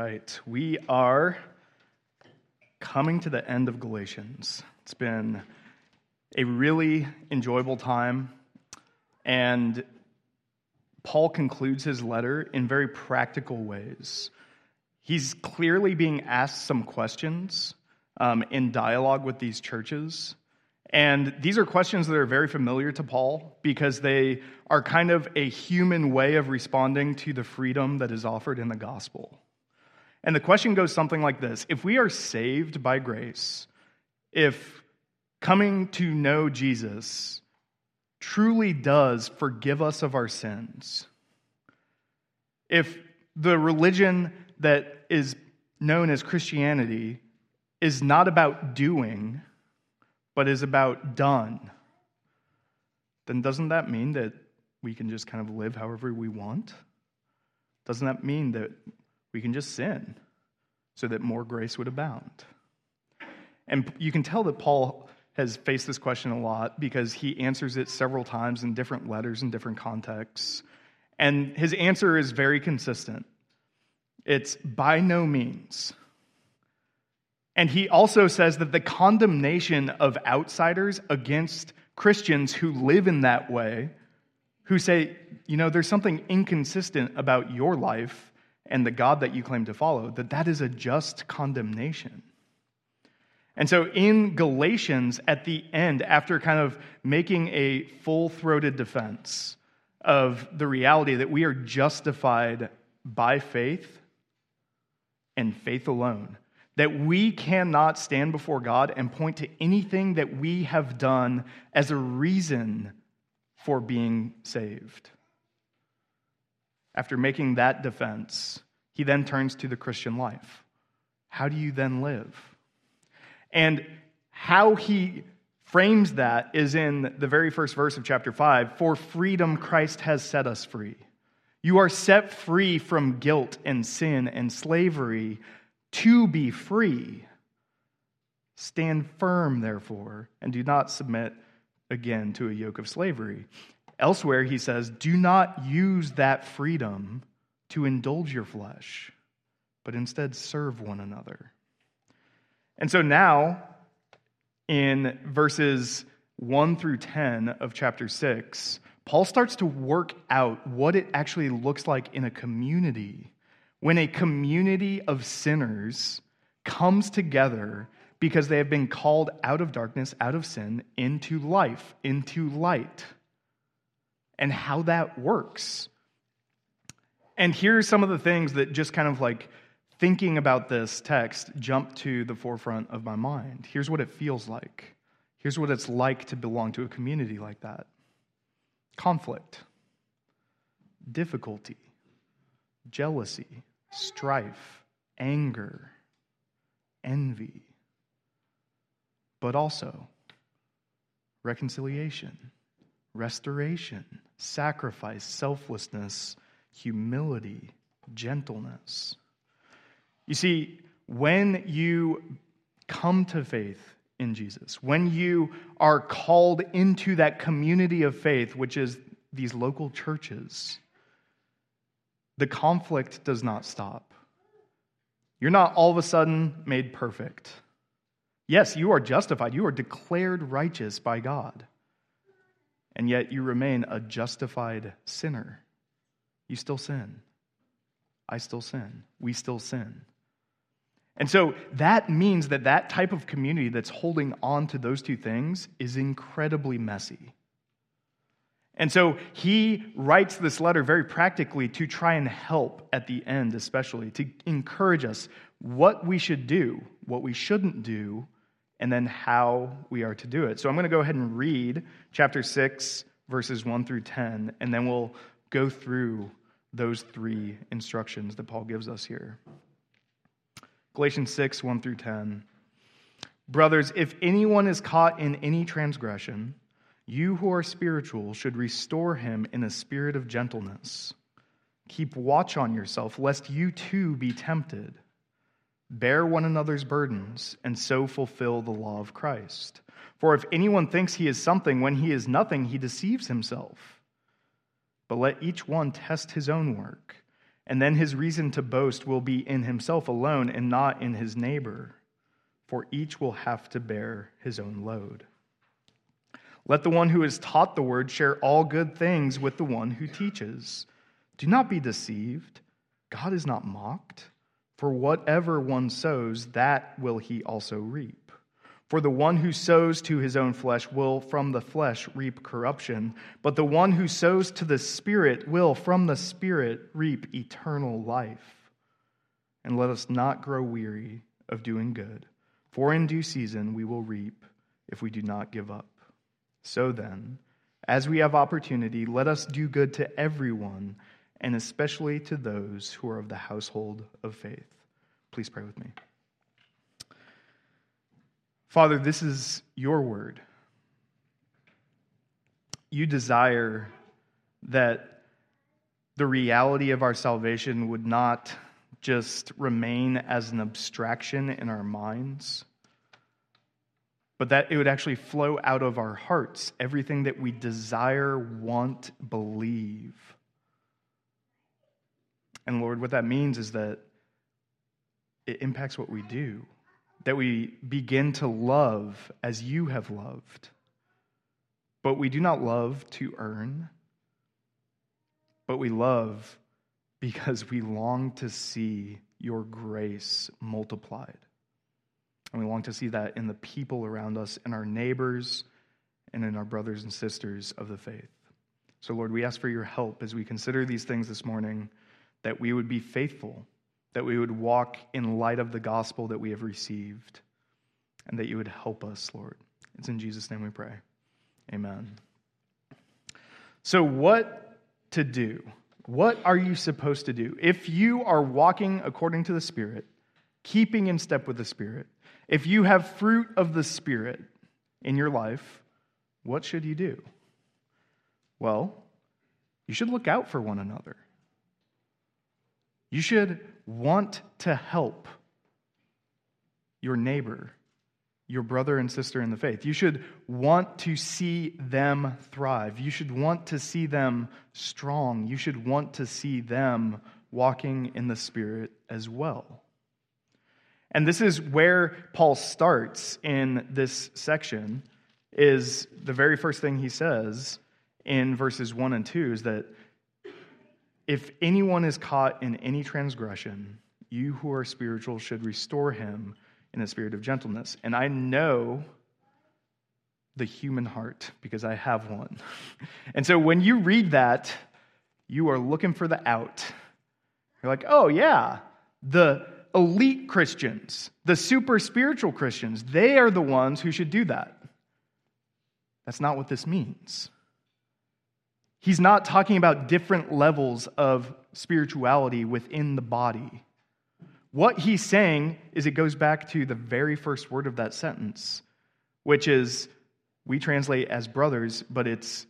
Right. We are coming to the end of Galatians. It's been a really enjoyable time. And Paul concludes his letter in very practical ways. He's clearly being asked some questions um, in dialogue with these churches. And these are questions that are very familiar to Paul because they are kind of a human way of responding to the freedom that is offered in the gospel. And the question goes something like this If we are saved by grace, if coming to know Jesus truly does forgive us of our sins, if the religion that is known as Christianity is not about doing, but is about done, then doesn't that mean that we can just kind of live however we want? Doesn't that mean that we can just sin so that more grace would abound. And you can tell that Paul has faced this question a lot because he answers it several times in different letters in different contexts. And his answer is very consistent it's by no means. And he also says that the condemnation of outsiders against Christians who live in that way, who say, you know, there's something inconsistent about your life and the God that you claim to follow, that that is a just condemnation. And so in Galatians, at the end, after kind of making a full throated defense of the reality that we are justified by faith and faith alone, that we cannot stand before God and point to anything that we have done as a reason for being saved. After making that defense, he then turns to the Christian life. How do you then live? And how he frames that is in the very first verse of chapter 5 For freedom Christ has set us free. You are set free from guilt and sin and slavery to be free. Stand firm, therefore, and do not submit again to a yoke of slavery. Elsewhere, he says, Do not use that freedom to indulge your flesh, but instead serve one another. And so now, in verses 1 through 10 of chapter 6, Paul starts to work out what it actually looks like in a community when a community of sinners comes together because they have been called out of darkness, out of sin, into life, into light, and how that works. And here are some of the things that just kind of like thinking about this text jump to the forefront of my mind. Here's what it feels like. Here's what it's like to belong to a community like that conflict, difficulty, jealousy, strife, anger, envy, but also reconciliation, restoration, sacrifice, selflessness, humility, gentleness. You see, when you come to faith in Jesus, when you are called into that community of faith, which is these local churches, the conflict does not stop. You're not all of a sudden made perfect. Yes, you are justified. You are declared righteous by God. And yet you remain a justified sinner you still sin. I still sin. We still sin. And so that means that that type of community that's holding on to those two things is incredibly messy. And so he writes this letter very practically to try and help at the end, especially to encourage us what we should do, what we shouldn't do, and then how we are to do it. So I'm going to go ahead and read chapter 6, verses 1 through 10, and then we'll go through those three instructions that Paul gives us here. Galatians 6, 1 through 10. Brothers, if anyone is caught in any transgression, you who are spiritual should restore him in a spirit of gentleness. Keep watch on yourself, lest you too be tempted. Bear one another's burdens, and so fulfill the law of Christ. For if anyone thinks he is something when he is nothing, he deceives himself. But let each one test his own work, and then his reason to boast will be in himself alone and not in his neighbor, for each will have to bear his own load. Let the one who is taught the word share all good things with the one who teaches. Do not be deceived. God is not mocked. For whatever one sows, that will he also reap. For the one who sows to his own flesh will from the flesh reap corruption, but the one who sows to the Spirit will from the Spirit reap eternal life. And let us not grow weary of doing good, for in due season we will reap if we do not give up. So then, as we have opportunity, let us do good to everyone, and especially to those who are of the household of faith. Please pray with me. Father, this is your word. You desire that the reality of our salvation would not just remain as an abstraction in our minds, but that it would actually flow out of our hearts, everything that we desire, want, believe. And Lord, what that means is that it impacts what we do that we begin to love as you have loved. But we do not love to earn, but we love because we long to see your grace multiplied. And we long to see that in the people around us, in our neighbors, and in our brothers and sisters of the faith. So, Lord, we ask for your help as we consider these things this morning, that we would be faithful that we would walk in light of the gospel that we have received, and that you would help us, Lord. It's in Jesus' name we pray. Amen. So, what to do? What are you supposed to do? If you are walking according to the Spirit, keeping in step with the Spirit, if you have fruit of the Spirit in your life, what should you do? Well, you should look out for one another. You should want to help your neighbor, your brother and sister in the faith. You should want to see them thrive. You should want to see them strong. You should want to see them walking in the Spirit as well. And this is where Paul starts in this section is the very first thing he says in verses 1 and 2 is that if anyone is caught in any transgression, you who are spiritual should restore him in a spirit of gentleness. And I know the human heart because I have one. And so when you read that, you are looking for the out. You're like, oh, yeah, the elite Christians, the super spiritual Christians, they are the ones who should do that. That's not what this means. He's not talking about different levels of spirituality within the body. What he's saying is it goes back to the very first word of that sentence, which is we translate as brothers, but it's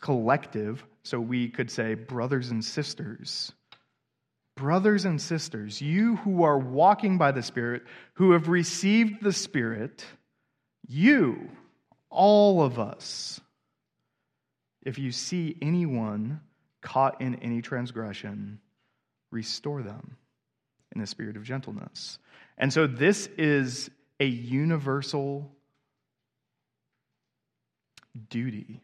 collective. So we could say brothers and sisters. Brothers and sisters, you who are walking by the Spirit, who have received the Spirit, you, all of us, if you see anyone caught in any transgression, restore them in the spirit of gentleness. And so this is a universal duty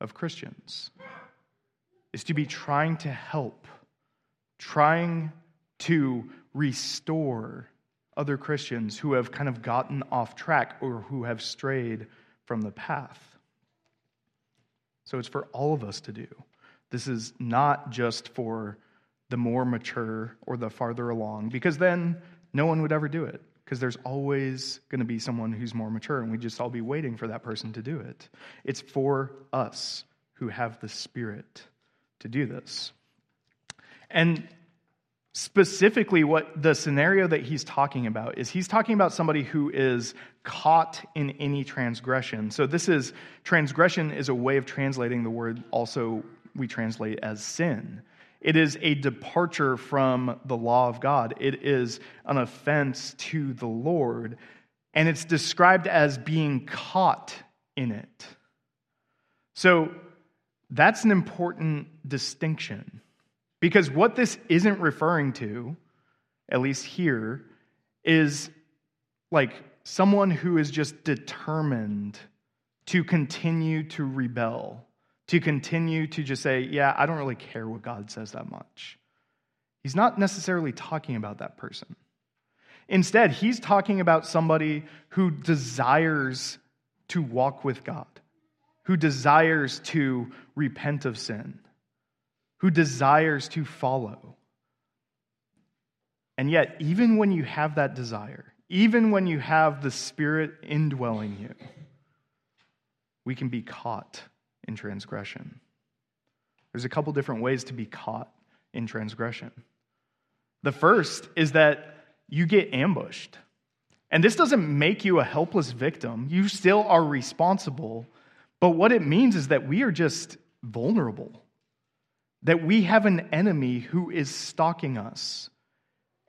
of Christians is to be trying to help, trying to restore other Christians who have kind of gotten off track or who have strayed from the path. So it's for all of us to do. This is not just for the more mature or the farther along, because then no one would ever do it, because there's always going to be someone who's more mature, and we just all be waiting for that person to do it. It's for us who have the Spirit to do this. And specifically what the scenario that he's talking about is he's talking about somebody who is caught in any transgression. So this is transgression is a way of translating the word also we translate as sin. It is a departure from the law of god. It is an offense to the lord and it's described as being caught in it. So that's an important distinction Because what this isn't referring to, at least here, is like someone who is just determined to continue to rebel, to continue to just say, Yeah, I don't really care what God says that much. He's not necessarily talking about that person. Instead, he's talking about somebody who desires to walk with God, who desires to repent of sin, who desires to follow. And yet, even when you have that desire, even when you have the Spirit indwelling you, we can be caught in transgression. There's a couple different ways to be caught in transgression. The first is that you get ambushed. And this doesn't make you a helpless victim. You still are responsible. But what it means is that we are just vulnerable, that we have an enemy who is stalking us.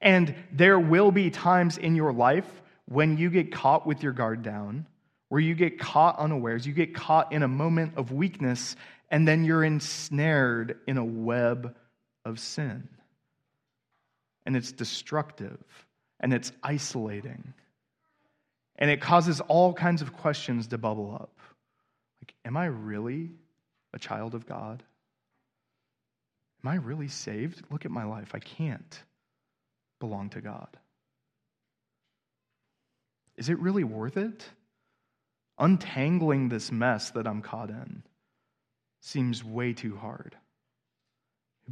And there will be times in your life when you get caught with your guard down, where you get caught unawares, you get caught in a moment of weakness, and then you're ensnared in a web of sin. And it's destructive and it's isolating. And it causes all kinds of questions to bubble up. Like, am I really a child of God? Am I really saved? Look at my life. I can't belong to God. Is it really worth it? Untangling this mess that I'm caught in seems way too hard.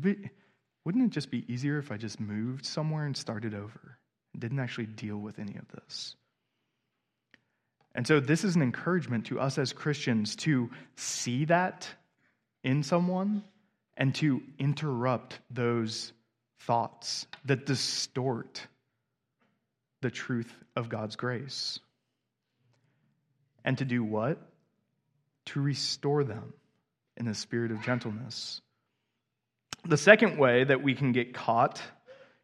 Wouldn't it just be easier if I just moved somewhere and started over? and didn't actually deal with any of this. And so, this is an encouragement to us as Christians to see that in someone and to interrupt those thoughts that distort the truth of God's grace. And to do what? To restore them in the spirit of gentleness. The second way that we can get caught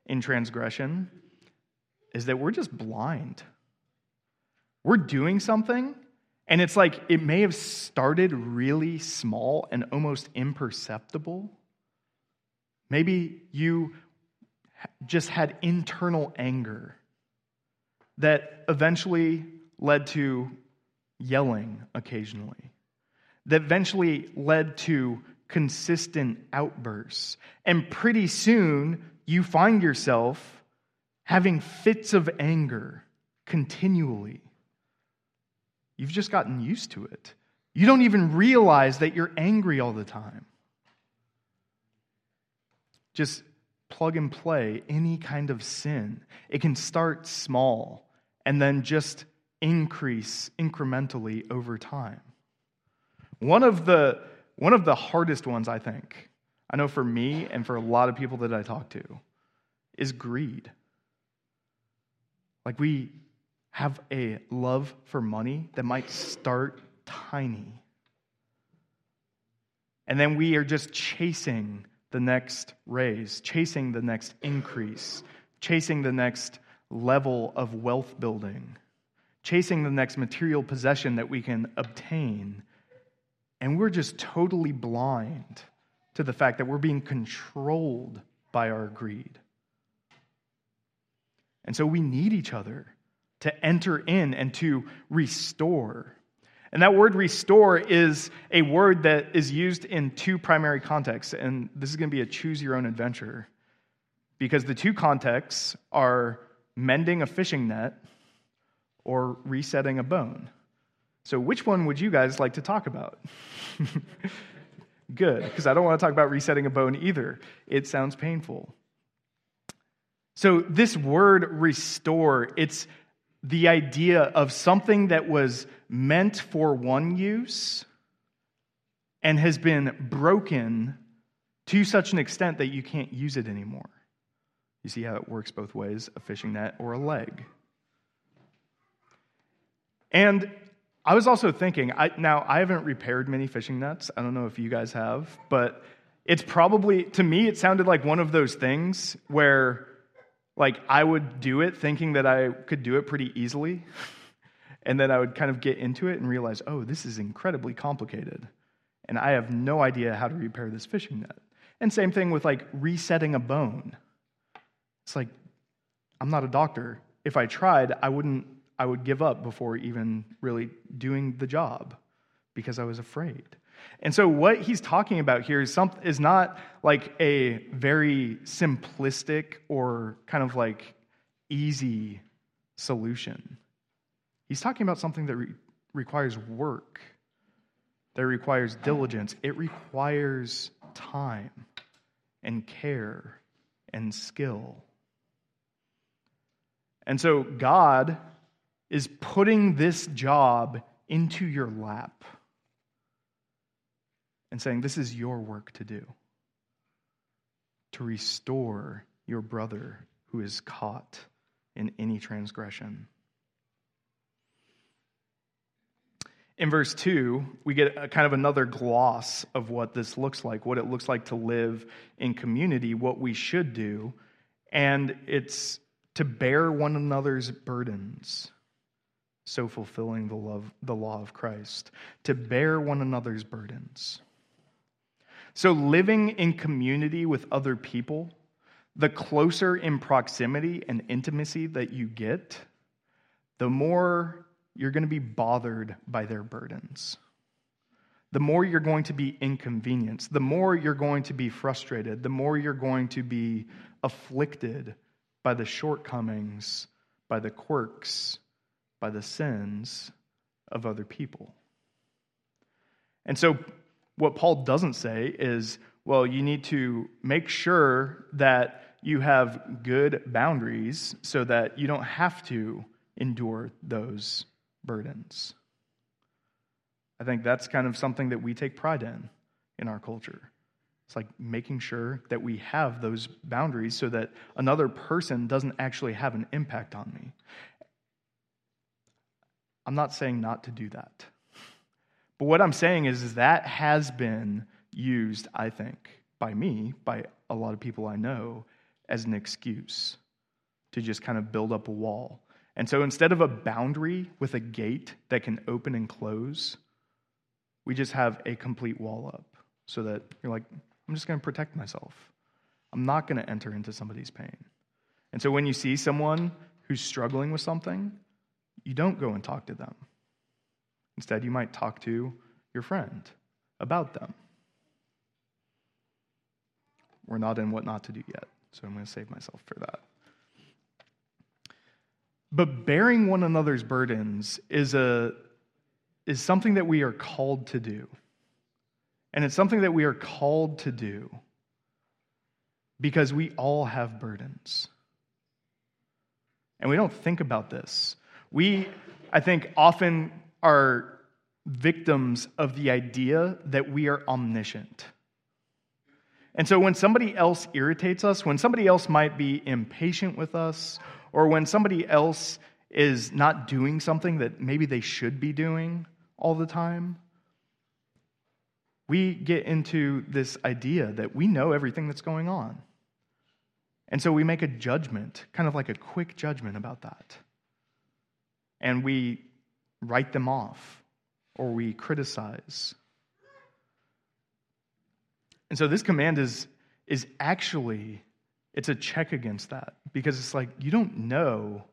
in transgression is that we're just blind. We're doing something, and it's like it may have started really small and almost imperceptible. Maybe you just had internal anger that eventually led to yelling occasionally, that eventually led to consistent outbursts. And pretty soon, you find yourself having fits of anger continually. You've just gotten used to it. You don't even realize that you're angry all the time. Just plug and play any kind of sin. It can start small and then just increase incrementally over time. One of the, one of the hardest ones, I think, I know for me and for a lot of people that I talk to, is greed. Like we have a love for money that might start tiny. And then we are just chasing the next raise, chasing the next increase, chasing the next level of wealth building, chasing the next material possession that we can obtain. And we're just totally blind to the fact that we're being controlled by our greed. And so we need each other to enter in and to restore. And that word restore is a word that is used in two primary contexts. And this is going to be a choose your own adventure because the two contexts are mending a fishing net or resetting a bone. So, which one would you guys like to talk about? Good, because I don't want to talk about resetting a bone either. It sounds painful. So, this word restore, it's the idea of something that was meant for one use and has been broken to such an extent that you can't use it anymore. You see how it works both ways a fishing net or a leg. And I was also thinking, I, now I haven't repaired many fishing nets. I don't know if you guys have, but it's probably, to me, it sounded like one of those things where like I would do it thinking that I could do it pretty easily. and then I would kind of get into it and realize, oh, this is incredibly complicated. And I have no idea how to repair this fishing net. And same thing with like resetting a bone. It's like, I'm not a doctor. If I tried, I wouldn't, I would give up before even really doing the job because I was afraid. And so, what he's talking about here is, some, is not like a very simplistic or kind of like easy solution. He's talking about something that re- requires work, that requires diligence, it requires time and care and skill. And so, God is putting this job into your lap and saying, This is your work to do to restore your brother who is caught in any transgression. In verse 2, we get a kind of another gloss of what this looks like, what it looks like to live in community, what we should do, and it's to bear one another's burdens, so fulfilling the, love, the law of Christ. To bear one another's burdens. So, living in community with other people, the closer in proximity and intimacy that you get, the more you're going to be bothered by their burdens. The more you're going to be inconvenienced, the more you're going to be frustrated, the more you're going to be afflicted by the shortcomings, by the quirks, by the sins of other people. And so, what Paul doesn't say is, well, you need to make sure that you have good boundaries so that you don't have to endure those burdens. I think that's kind of something that we take pride in in our culture. It's like making sure that we have those boundaries so that another person doesn't actually have an impact on me. I'm not saying not to do that. But what I'm saying is, is that has been used, I think, by me, by a lot of people I know, as an excuse to just kind of build up a wall. And so instead of a boundary with a gate that can open and close, we just have a complete wall up so that you're like, I'm just going to protect myself. I'm not going to enter into somebody's pain. And so when you see someone who's struggling with something, you don't go and talk to them. Instead, you might talk to your friend about them. We're not in what not to do yet, so I'm going to save myself for that. But bearing one another's burdens is, a, is something that we are called to do. And it's something that we are called to do because we all have burdens. And we don't think about this. We, I think, often are victims of the idea that we are omniscient. And so when somebody else irritates us, when somebody else might be impatient with us, or when somebody else is not doing something that maybe they should be doing all the time, we get into this idea that we know everything that's going on. And so we make a judgment, kind of like a quick judgment about that. And we write them off or we criticize. And so this command is, is actually it's a check against that because it's like you don't know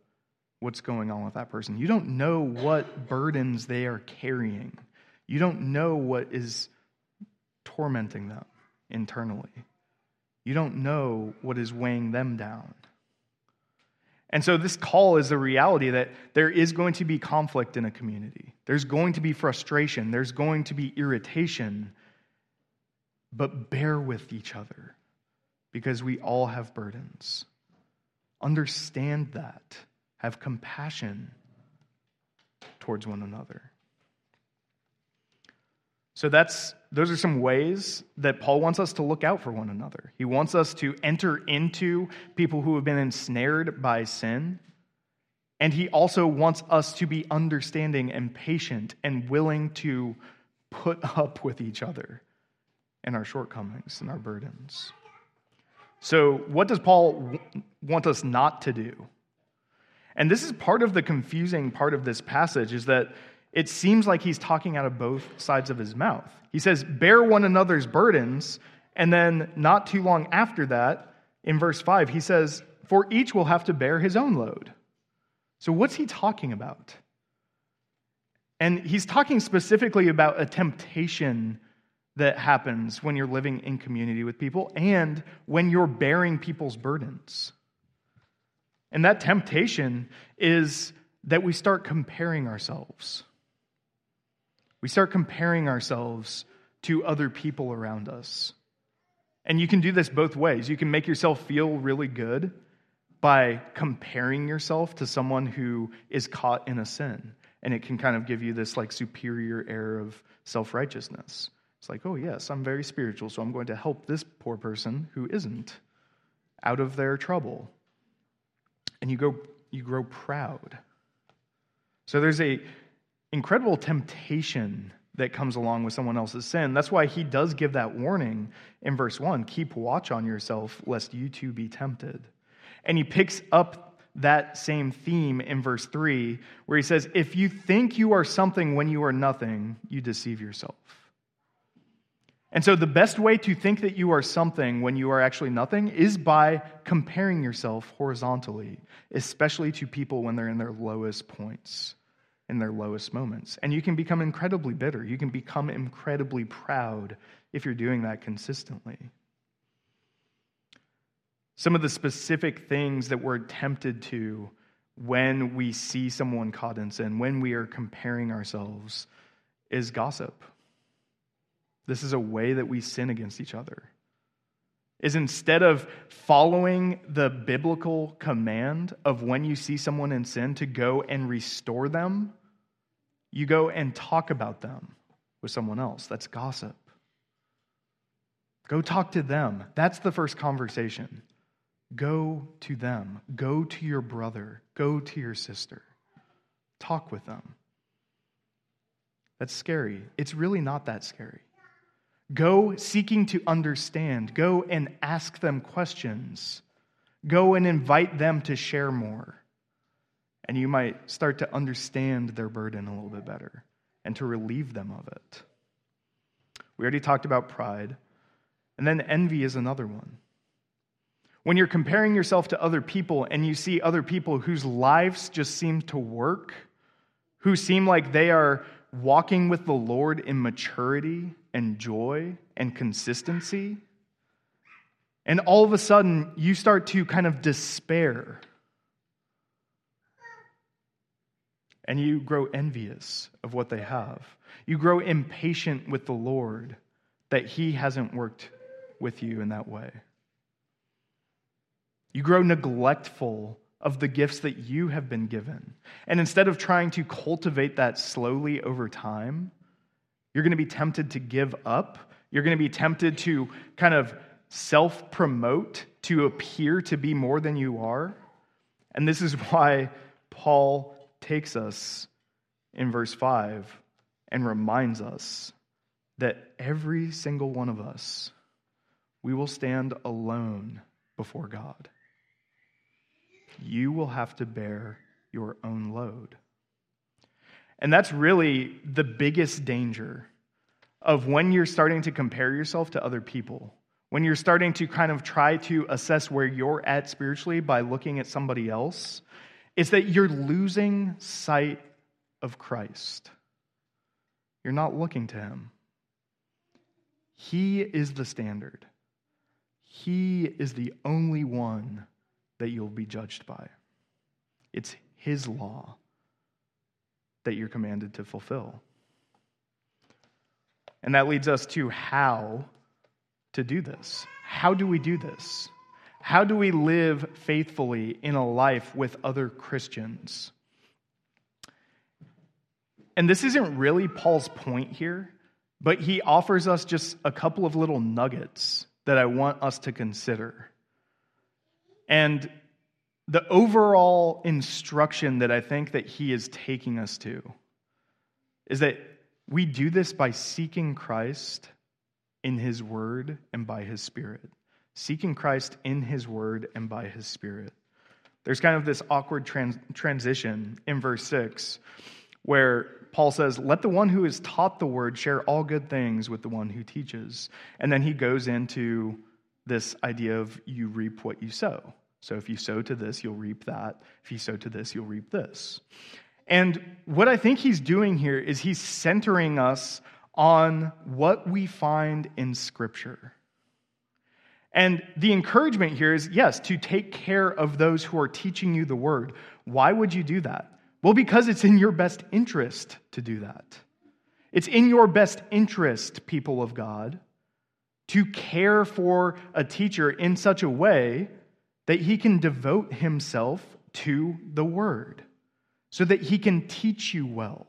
what's going on with that person. You don't know what burdens they are carrying. You don't know what is tormenting them internally. You don't know what is weighing them down. And so, this call is the reality that there is going to be conflict in a community. There's going to be frustration. There's going to be irritation. But bear with each other because we all have burdens. Understand that. Have compassion towards one another. So that's those are some ways that Paul wants us to look out for one another. He wants us to enter into people who have been ensnared by sin. And he also wants us to be understanding and patient and willing to put up with each other and our shortcomings and our burdens. So, what does Paul want us not to do? And this is part of the confusing part of this passage is that it seems like he's talking out of both sides of his mouth. He says, Bear one another's burdens, And then, not too long after that, in verse 5, he says, For each will have to bear his own load. So, what's he talking about? And he's talking specifically about a temptation that happens when you're living in community with people and when you're bearing people's burdens. And that temptation is that we start comparing ourselves. We start comparing ourselves to other people around us. And you can do this both ways. You can make yourself feel really good by comparing yourself to someone who is caught in a sin. And it can kind of give you this like superior air of self righteousness. It's like, oh, yes, I'm very spiritual, so I'm going to help this poor person who isn't out of their trouble. And you go you grow proud. So there's a incredible temptation that comes along with someone else's sin. That's why he does give that warning in verse 1 keep watch on yourself, lest you too be tempted. And he picks up that same theme in verse 3, where he says, If you think you are something when you are nothing, you deceive yourself. And so, the best way to think that you are something when you are actually nothing is by comparing yourself horizontally, especially to people when they're in their lowest points in their lowest moments. And you can become incredibly bitter. You can become incredibly proud if you're doing that consistently. Some of the specific things that we're tempted to when we see someone caught in sin, when we are comparing ourselves, is gossip. This is a way that we sin against each other. Is instead of following the biblical command of when you see someone in sin to go and restore them, you go and talk about them with someone else. That's gossip. Go talk to them. That's the first conversation. Go to them. Go to your brother. Go to your sister. Talk with them. That's scary. It's really not that scary. Go seeking to understand. Go and ask them questions. Go and invite them to share more and you might start to understand their burden a little bit better and to relieve them of it. We already talked about pride, and then envy is another one. When you're comparing yourself to other people and you see other people whose lives just seem to work, who seem like they are walking with the Lord in maturity and joy and consistency, and all of a sudden you start to kind of despair and you grow envious of what they have. You grow impatient with the Lord that He hasn't worked with you in that way. You grow neglectful of the gifts that you have been given. And instead of trying to cultivate that slowly over time, you're going to be tempted to give up. You're going to be tempted to kind of self promote, to appear to be more than you are. And this is why Paul takes us in verse 5 and reminds us that every single one of us, we will stand alone before God. You will have to bear your own load. And that's really the biggest danger of when you're starting to compare yourself to other people. When you're starting to kind of try to assess where you're at spiritually by looking at somebody else, is that you're losing sight of Christ. You're not looking to him. He is the standard. He is the only one that you'll be judged by. It's his law that you're commanded to fulfill. And that leads us to how to do this. How do we do this? How do we live faithfully in a life with other Christians? And this isn't really Paul's point here, but he offers us just a couple of little nuggets that I want us to consider. And the overall instruction that I think that he is taking us to is that we do this by seeking Christ in his word and by his spirit seeking Christ in his word and by his spirit. There's kind of this awkward trans- transition in verse 6 where Paul says, Let the one who is taught the word share all good things with the one who teaches. And then he goes into this idea of you reap what you sow. So if you sow to this, you'll reap that. If you sow to this, you'll reap this. And what I think he's doing here is he's centering us on what we find in Scripture. And the encouragement here is yes, to take care of those who are teaching you the word. Why would you do that? Well, because it's in your best interest to do that. It's in your best interest, people of God, to care for a teacher in such a way that he can devote himself to the word so that he can teach you well.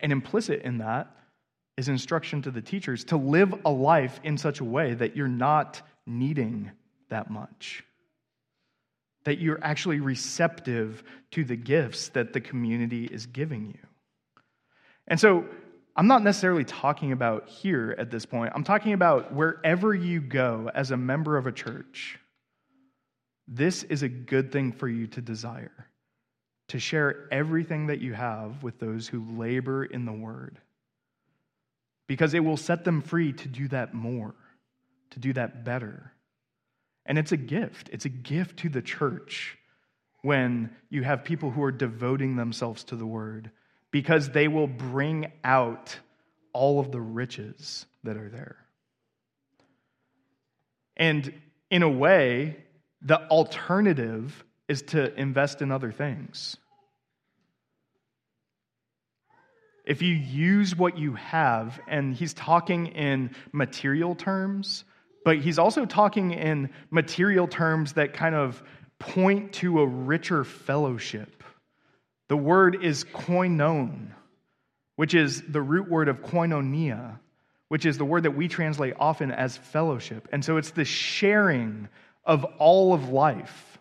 And implicit in that is instruction to the teachers to live a life in such a way that you're not needing that much. That you're actually receptive to the gifts that the community is giving you. And so, I'm not necessarily talking about here at this point. I'm talking about wherever you go as a member of a church. This is a good thing for you to desire to share everything that you have with those who labor in the word because it will set them free to do that more, to do that better. And it's a gift. It's a gift to the church when you have people who are devoting themselves to the word because they will bring out all of the riches that are there. And in a way, the alternative is to invest in other things. if you use what you have, and he's talking in material terms, but he's also talking in material terms that kind of point to a richer fellowship. The word is koinon, which is the root word of koinonia, which is the word that we translate often as fellowship. And so it's the sharing of all of life.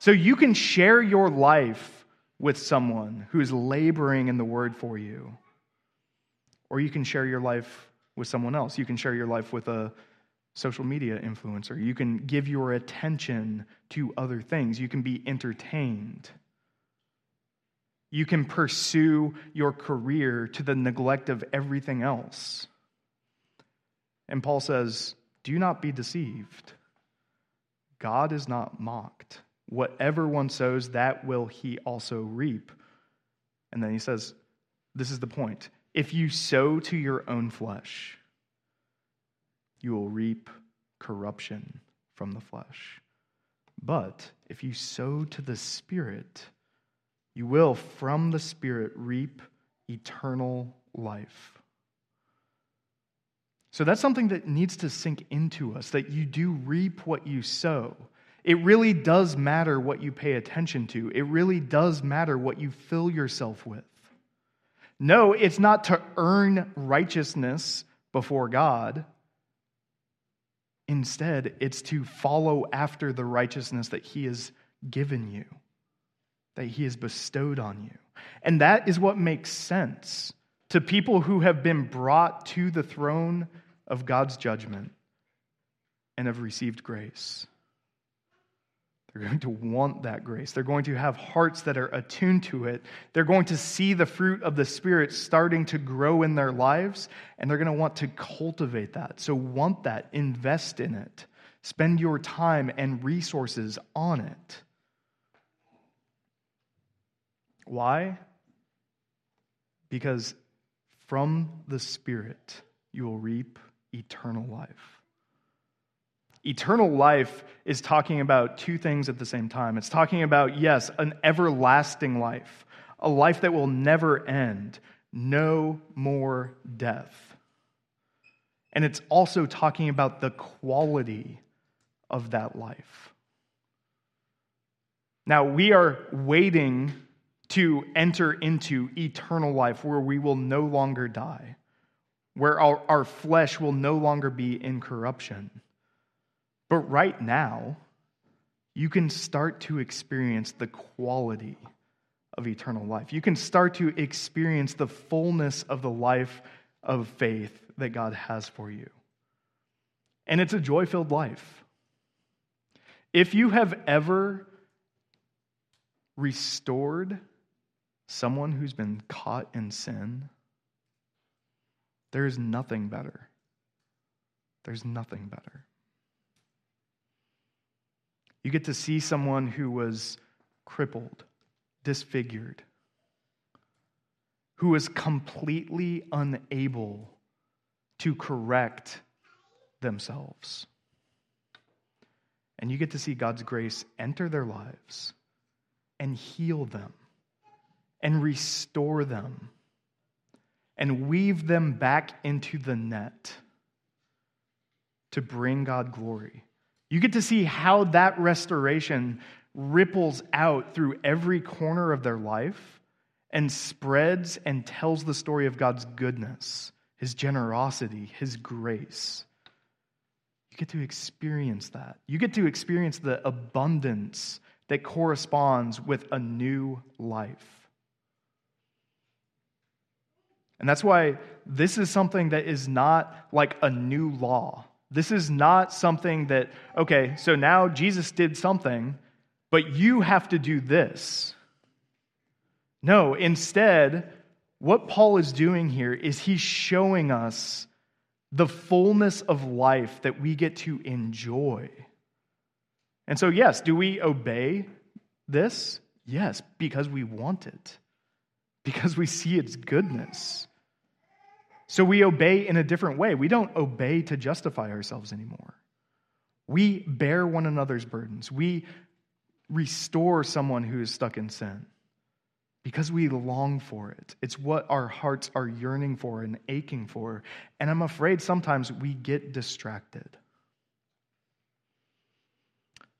So you can share your life with someone who's laboring in the word for you. Or you can share your life with someone else. You can share your life with a social media influencer. You can give your attention to other things. You can be entertained. You can pursue your career to the neglect of everything else. And Paul says, Do not be deceived. God is not mocked. Whatever one sows, that will he also reap. And then he says, This is the point. If you sow to your own flesh, you will reap corruption from the flesh. But if you sow to the Spirit, you will from the Spirit reap eternal life. So that's something that needs to sink into us that you do reap what you sow. It really does matter what you pay attention to. It really does matter what you fill yourself with. No, it's not to earn righteousness before God. Instead, it's to follow after the righteousness that He has given you, that He has bestowed on you. And that is what makes sense to people who have been brought to the throne of God's judgment and have received grace. They're going to want that grace. They're going to have hearts that are attuned to it. They're going to see the fruit of the Spirit starting to grow in their lives, and they're going to want to cultivate that. So, want that, invest in it, spend your time and resources on it. Why? Because from the Spirit you will reap eternal life. Eternal life is talking about two things at the same time. It's talking about, yes, an everlasting life, a life that will never end, no more death. And it's also talking about the quality of that life. Now, we are waiting to enter into eternal life where we will no longer die, where our, our flesh will no longer be in corruption. But right now, you can start to experience the quality of eternal life. You can start to experience the fullness of the life of faith that God has for you. And it's a joy filled life. If you have ever restored someone who's been caught in sin, there is nothing better. There's nothing better. You get to see someone who was crippled, disfigured, who was completely unable to correct themselves. And you get to see God's grace enter their lives and heal them and restore them and weave them back into the net to bring God glory. You get to see how that restoration ripples out through every corner of their life and spreads and tells the story of God's goodness, His generosity, His grace. You get to experience that. You get to experience the abundance that corresponds with a new life. And that's why this is something that is not like a new law. This is not something that, okay, so now Jesus did something, but you have to do this. No, instead, what Paul is doing here is he's showing us the fullness of life that we get to enjoy. And so, yes, do we obey this? Yes, because we want it, because we see its goodness. So we obey in a different way. We don't obey to justify ourselves anymore. We bear one another's burdens. We restore someone who is stuck in sin because we long for it. It's what our hearts are yearning for and aching for. And I'm afraid sometimes we get distracted.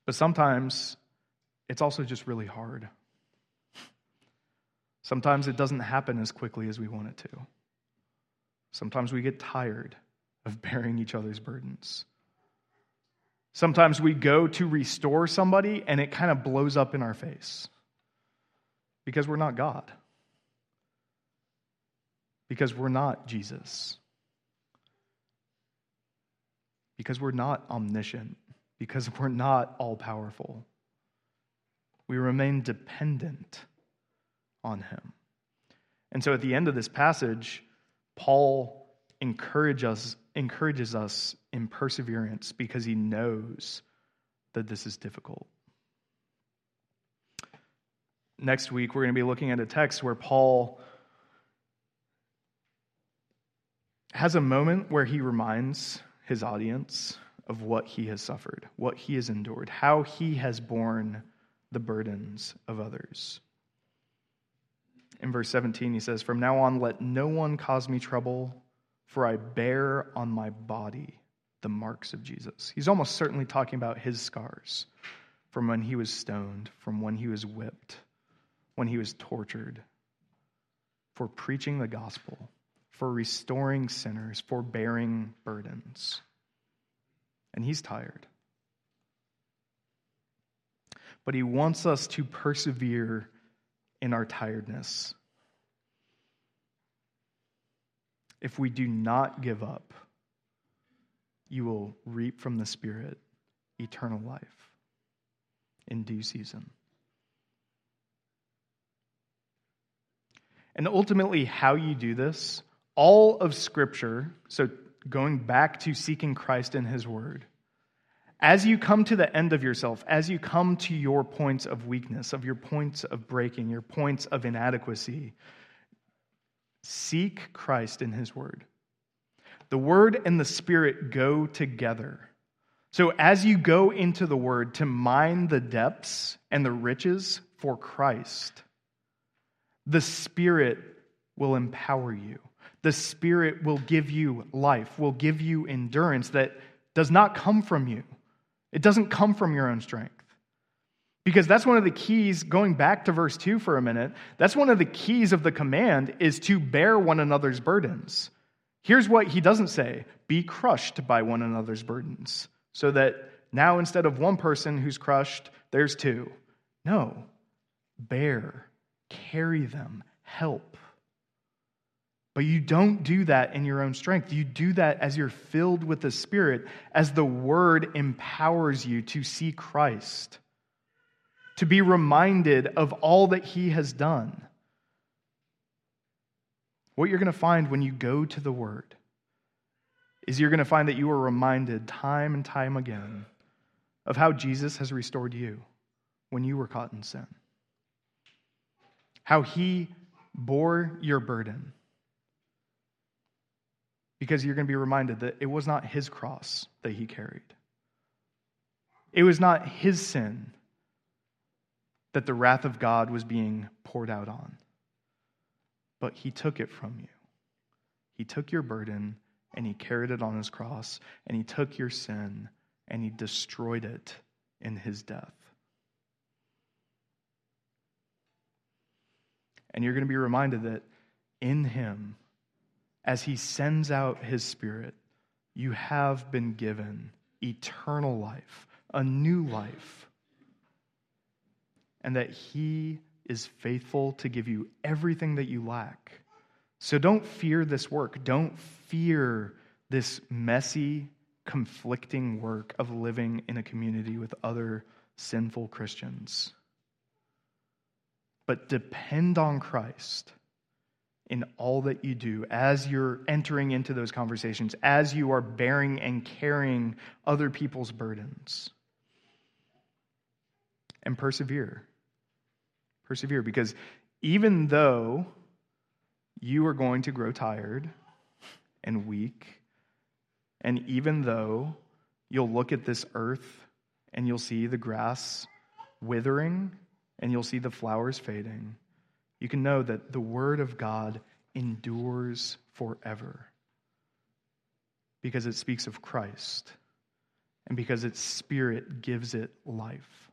But sometimes it's also just really hard. Sometimes it doesn't happen as quickly as we want it to. Sometimes we get tired of bearing each other's burdens. Sometimes we go to restore somebody and it kind of blows up in our face because we're not God, because we're not Jesus, because we're not omniscient, because we're not all powerful. We remain dependent on Him. And so at the end of this passage, Paul encourage us, encourages us in perseverance because he knows that this is difficult. Next week, we're going to be looking at a text where Paul has a moment where he reminds his audience of what he has suffered, what he has endured, how he has borne the burdens of others. In verse 17, he says, From now on, let no one cause me trouble, for I bear on my body the marks of Jesus. He's almost certainly talking about his scars from when he was stoned, from when he was whipped, when he was tortured, for preaching the gospel, for restoring sinners, for bearing burdens. And he's tired. But he wants us to persevere in our tiredness. If we do not give up, you will reap from the Spirit eternal life in due season. And ultimately, how you do this, all of Scripture, so going back to seeking Christ in His Word, as you come to the end of yourself, as you come to your points of weakness, of your points of breaking, your points of inadequacy, seek Christ in His Word. The Word and the Spirit go together. So as you go into the Word to mine the depths and the riches for Christ, the Spirit will empower you. The Spirit will give you life, will give you endurance that does not come from you. It doesn't come from your own strength. Because that's one of the keys, going back to verse 2 for a minute, that's one of the keys of the command is to bear one another's burdens. Here's what he doesn't say be crushed by one another's burdens, so that now instead of one person who's crushed, there's two. No, bear, carry them, help. But you don't do that in your own strength. You do that as you're filled with the Spirit, as the Word empowers you to see Christ, to be reminded of all that He has done. what you're going to find when you go to the Word is you're going to find that you are reminded time and time again of how Jesus has restored you when you were caught in sin, how he bore your burden. Because you're going to be reminded that it was not his cross that he carried. It was not his sin that the wrath of God was being poured out on, but he took it from you. He took your burden and he carried it on his cross, and he took your sin and he destroyed it in his death. And you're going to be reminded that in him, as he sends out his spirit, you have been given eternal life, a new life, and that he is faithful to give you everything that you lack. So don't fear this work. Don't fear this messy, conflicting work of living in a community with other sinful Christians. But depend on Christ in all that you do as you're entering into those conversations, as you are bearing and carrying other people's burdens. And persevere. Persevere because even though you are going to grow tired and weak. And even though you'll look at this earth and you'll see the grass withering and you'll see the flowers fading, you can know that the Word of God endures forever because it speaks of Christ and because its Spirit gives it life.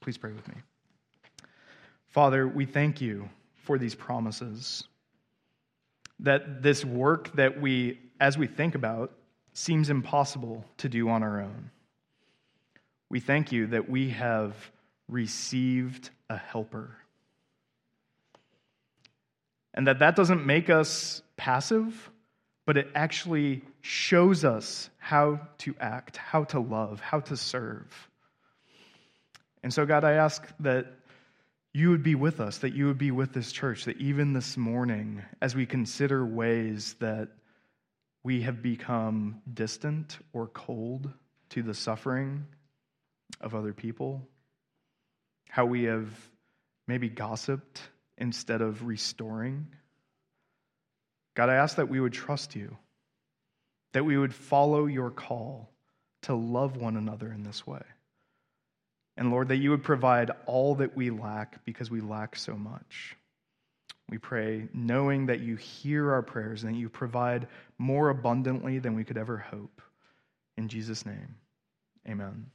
Please pray with me. Father, we thank you for these promises. That this work that we, as we think about, seems impossible to do on our own. We thank you that we have received a helper. And that that doesn't make us passive, but it actually shows us how to act, how to love, how to serve. And so, God, I ask that you would be with us, that you would be with this church, that even this morning, as we consider ways that we have become distant or cold to the suffering of other people, how we have maybe gossiped instead of restoring. God, I ask that we would trust you, that we would follow your call to love one another in this way. And Lord, that you would provide all that we lack because we lack so much. We pray knowing that you hear our prayers and that you provide more abundantly than we could ever hope. In Jesus' name, amen.